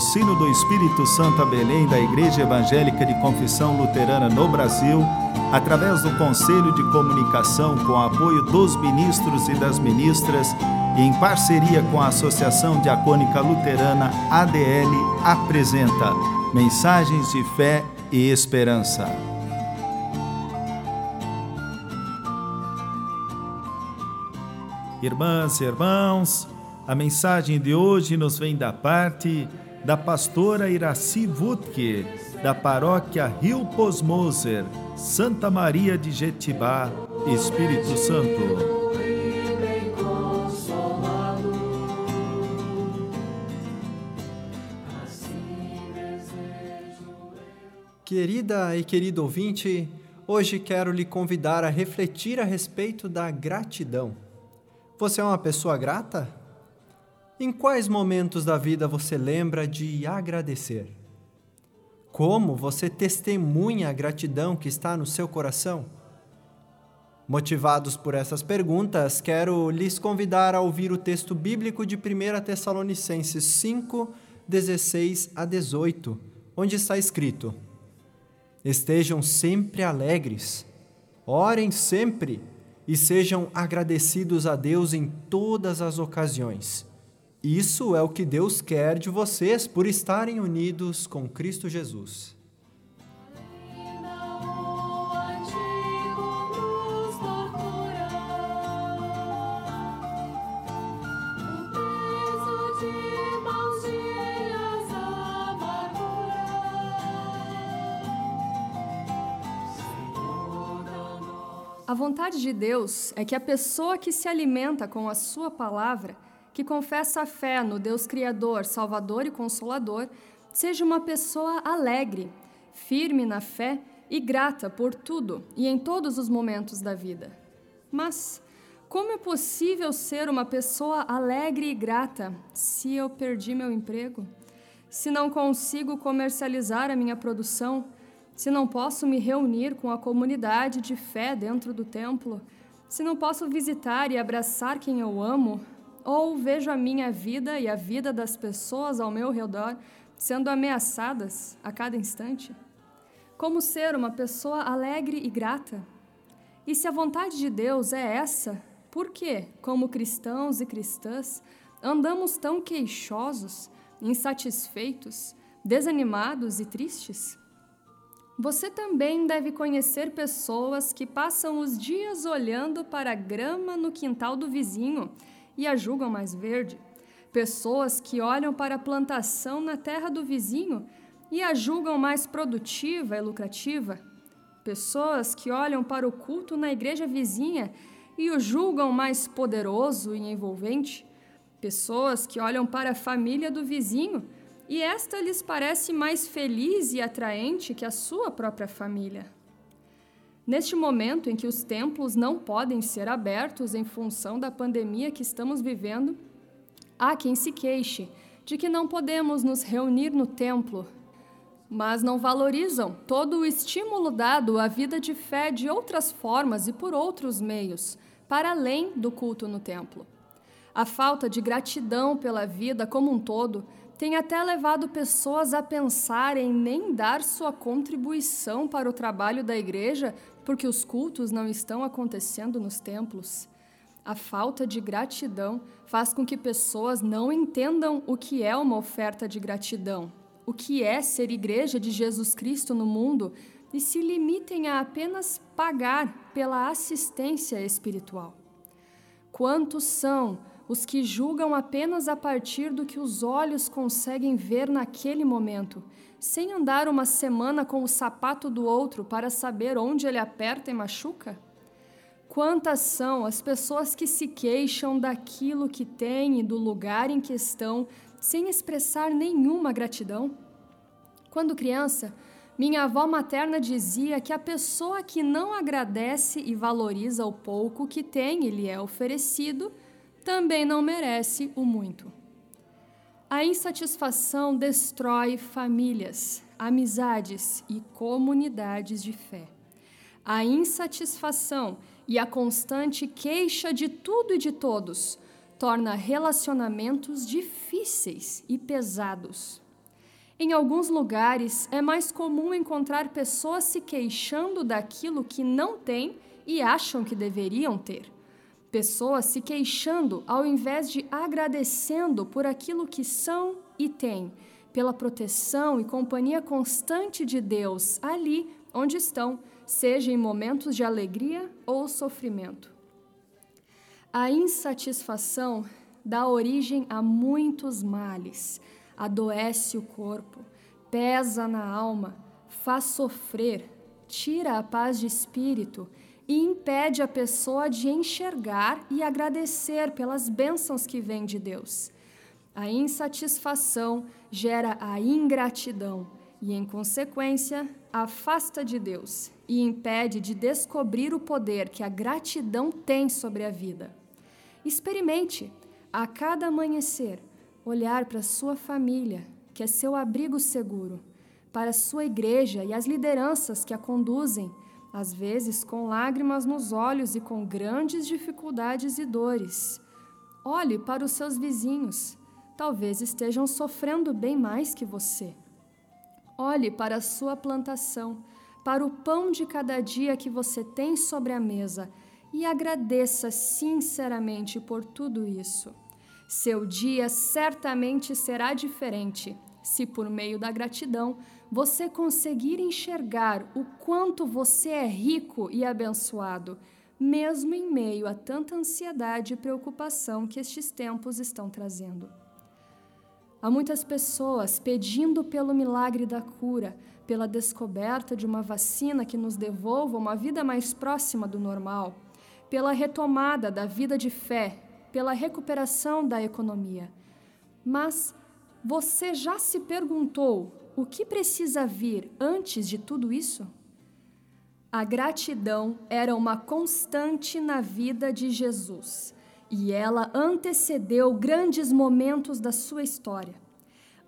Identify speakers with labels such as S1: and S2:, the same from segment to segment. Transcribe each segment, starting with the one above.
S1: Sino do Espírito Santo a Belém da Igreja Evangélica de Confissão Luterana no Brasil, através do Conselho de Comunicação com apoio dos ministros e das ministras e em parceria com a Associação Diacônica Luterana ADL, apresenta Mensagens de Fé e Esperança. Irmãs e irmãos, a mensagem de hoje nos vem da parte da pastora Iraci Wutke, da paróquia Rio Posmoser, Santa Maria de Jetibá, Espírito Santo.
S2: Querida e querido ouvinte, hoje quero lhe convidar a refletir a respeito da gratidão. Você é uma pessoa grata? Em quais momentos da vida você lembra de agradecer? Como você testemunha a gratidão que está no seu coração? Motivados por essas perguntas, quero lhes convidar a ouvir o texto bíblico de 1 Tessalonicenses 5, 16 a 18, onde está escrito: Estejam sempre alegres, orem sempre e sejam agradecidos a Deus em todas as ocasiões isso é o que Deus quer de vocês por estarem unidos com Cristo Jesus.
S3: A vontade de Deus é que a pessoa que se alimenta com a Sua palavra que confessa a fé no Deus Criador, Salvador e Consolador, seja uma pessoa alegre, firme na fé e grata por tudo e em todos os momentos da vida. Mas como é possível ser uma pessoa alegre e grata se eu perdi meu emprego? Se não consigo comercializar a minha produção? Se não posso me reunir com a comunidade de fé dentro do templo? Se não posso visitar e abraçar quem eu amo, ou vejo a minha vida e a vida das pessoas ao meu redor sendo ameaçadas a cada instante? Como ser uma pessoa alegre e grata? E se a vontade de Deus é essa, por que, como cristãos e cristãs, andamos tão queixosos, insatisfeitos, desanimados e tristes? Você também deve conhecer pessoas que passam os dias olhando para a grama no quintal do vizinho e a julgam mais verde. Pessoas que olham para a plantação na terra do vizinho e a julgam mais produtiva e lucrativa. Pessoas que olham para o culto na igreja vizinha e o julgam mais poderoso e envolvente. Pessoas que olham para a família do vizinho e esta lhes parece mais feliz e atraente que a sua própria família. Neste momento em que os templos não podem ser abertos em função da pandemia que estamos vivendo, há quem se queixe de que não podemos nos reunir no templo, mas não valorizam todo o estímulo dado à vida de fé de outras formas e por outros meios, para além do culto no templo. A falta de gratidão pela vida como um todo tem até levado pessoas a pensar em nem dar sua contribuição para o trabalho da igreja porque os cultos não estão acontecendo nos templos. A falta de gratidão faz com que pessoas não entendam o que é uma oferta de gratidão, o que é ser igreja de Jesus Cristo no mundo e se limitem a apenas pagar pela assistência espiritual. Quantos são os que julgam apenas a partir do que os olhos conseguem ver naquele momento, sem andar uma semana com o sapato do outro para saber onde ele aperta e machuca? Quantas são as pessoas que se queixam daquilo que têm e do lugar em que estão, sem expressar nenhuma gratidão? Quando criança, minha avó materna dizia que a pessoa que não agradece e valoriza o pouco que tem e lhe é oferecido também não merece o muito. A insatisfação destrói famílias, amizades e comunidades de fé. A insatisfação e a constante queixa de tudo e de todos torna relacionamentos difíceis e pesados. Em alguns lugares, é mais comum encontrar pessoas se queixando daquilo que não têm e acham que deveriam ter. Pessoas se queixando ao invés de agradecendo por aquilo que são e têm, pela proteção e companhia constante de Deus ali onde estão, seja em momentos de alegria ou sofrimento. A insatisfação dá origem a muitos males, adoece o corpo, pesa na alma, faz sofrer, tira a paz de espírito e impede a pessoa de enxergar e agradecer pelas bênçãos que vêm de Deus. A insatisfação gera a ingratidão e, em consequência, afasta de Deus e impede de descobrir o poder que a gratidão tem sobre a vida. Experimente, a cada amanhecer, olhar para sua família, que é seu abrigo seguro, para sua igreja e as lideranças que a conduzem às vezes com lágrimas nos olhos e com grandes dificuldades e dores. Olhe para os seus vizinhos, talvez estejam sofrendo bem mais que você. Olhe para a sua plantação, para o pão de cada dia que você tem sobre a mesa e agradeça sinceramente por tudo isso. Seu dia certamente será diferente se, por meio da gratidão, você conseguir enxergar o quanto você é rico e abençoado, mesmo em meio a tanta ansiedade e preocupação que estes tempos estão trazendo. Há muitas pessoas pedindo pelo milagre da cura, pela descoberta de uma vacina que nos devolva uma vida mais próxima do normal, pela retomada da vida de fé, pela recuperação da economia. Mas você já se perguntou o que precisa vir antes de tudo isso? A gratidão era uma constante na vida de Jesus e ela antecedeu grandes momentos da sua história.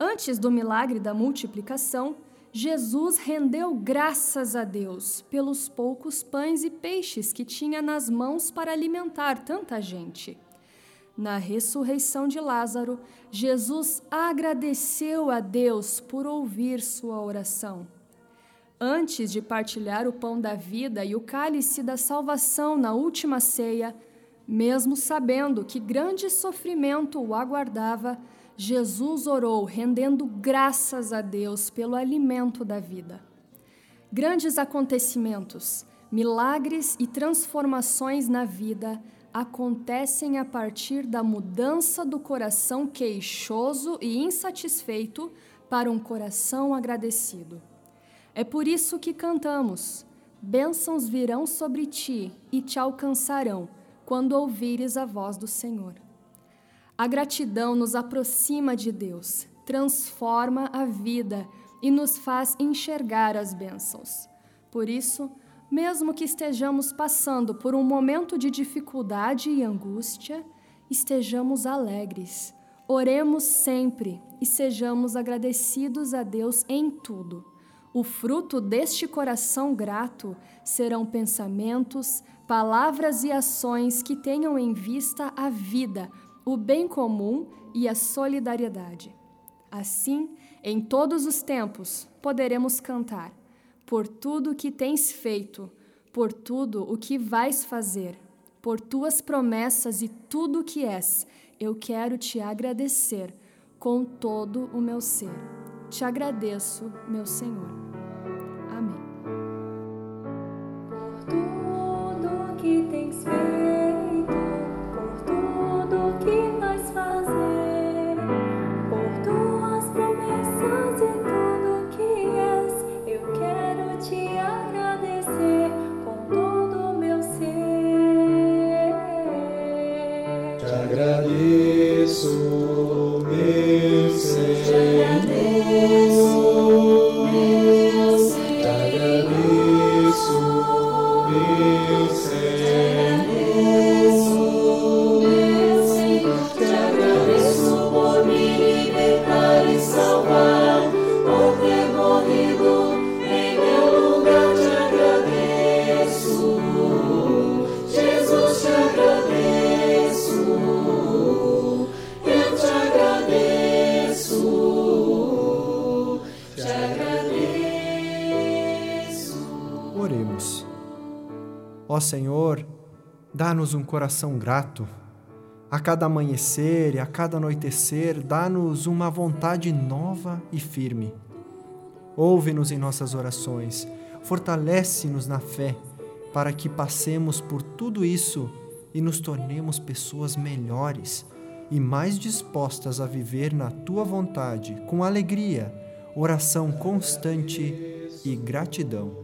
S3: Antes do milagre da multiplicação, Jesus rendeu graças a Deus pelos poucos pães e peixes que tinha nas mãos para alimentar tanta gente. Na ressurreição de Lázaro, Jesus agradeceu a Deus por ouvir sua oração. Antes de partilhar o pão da vida e o cálice da salvação na última ceia, mesmo sabendo que grande sofrimento o aguardava, Jesus orou, rendendo graças a Deus pelo alimento da vida. Grandes acontecimentos, milagres e transformações na vida acontecem a partir da mudança do coração queixoso e insatisfeito para um coração agradecido. É por isso que cantamos: Bênçãos virão sobre ti e te alcançarão quando ouvires a voz do Senhor. A gratidão nos aproxima de Deus, transforma a vida e nos faz enxergar as bênçãos. Por isso, mesmo que estejamos passando por um momento de dificuldade e angústia, estejamos alegres. Oremos sempre e sejamos agradecidos a Deus em tudo. O fruto deste coração grato serão pensamentos, palavras e ações que tenham em vista a vida, o bem comum e a solidariedade. Assim, em todos os tempos, poderemos cantar por tudo o que tens feito, por tudo o que vais fazer, por tuas promessas e tudo o que és. Eu quero te agradecer com todo o meu ser. Te agradeço, meu Senhor.
S4: meu
S5: Senhor.
S2: Ó Senhor, dá-nos um coração grato. A cada amanhecer e a cada anoitecer, dá-nos uma vontade nova e firme. Ouve-nos em nossas orações, fortalece-nos na fé, para que passemos por tudo isso e nos tornemos pessoas melhores e mais dispostas a viver na tua vontade, com alegria, oração constante e gratidão.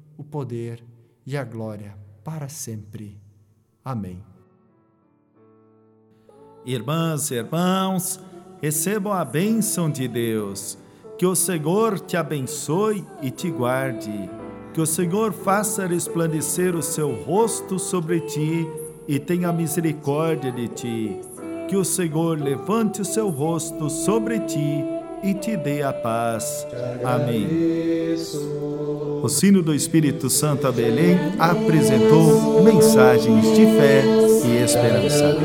S2: o poder e a glória para sempre. Amém.
S1: Irmãs e irmãos, recebam a bênção de Deus. Que o Senhor te abençoe e te guarde. Que o Senhor faça resplandecer o seu rosto sobre ti e tenha misericórdia de ti. Que o Senhor levante o seu rosto sobre ti e te dê a paz. Amém. O sino do Espírito Santo a Belém apresentou mensagens de fé e esperança.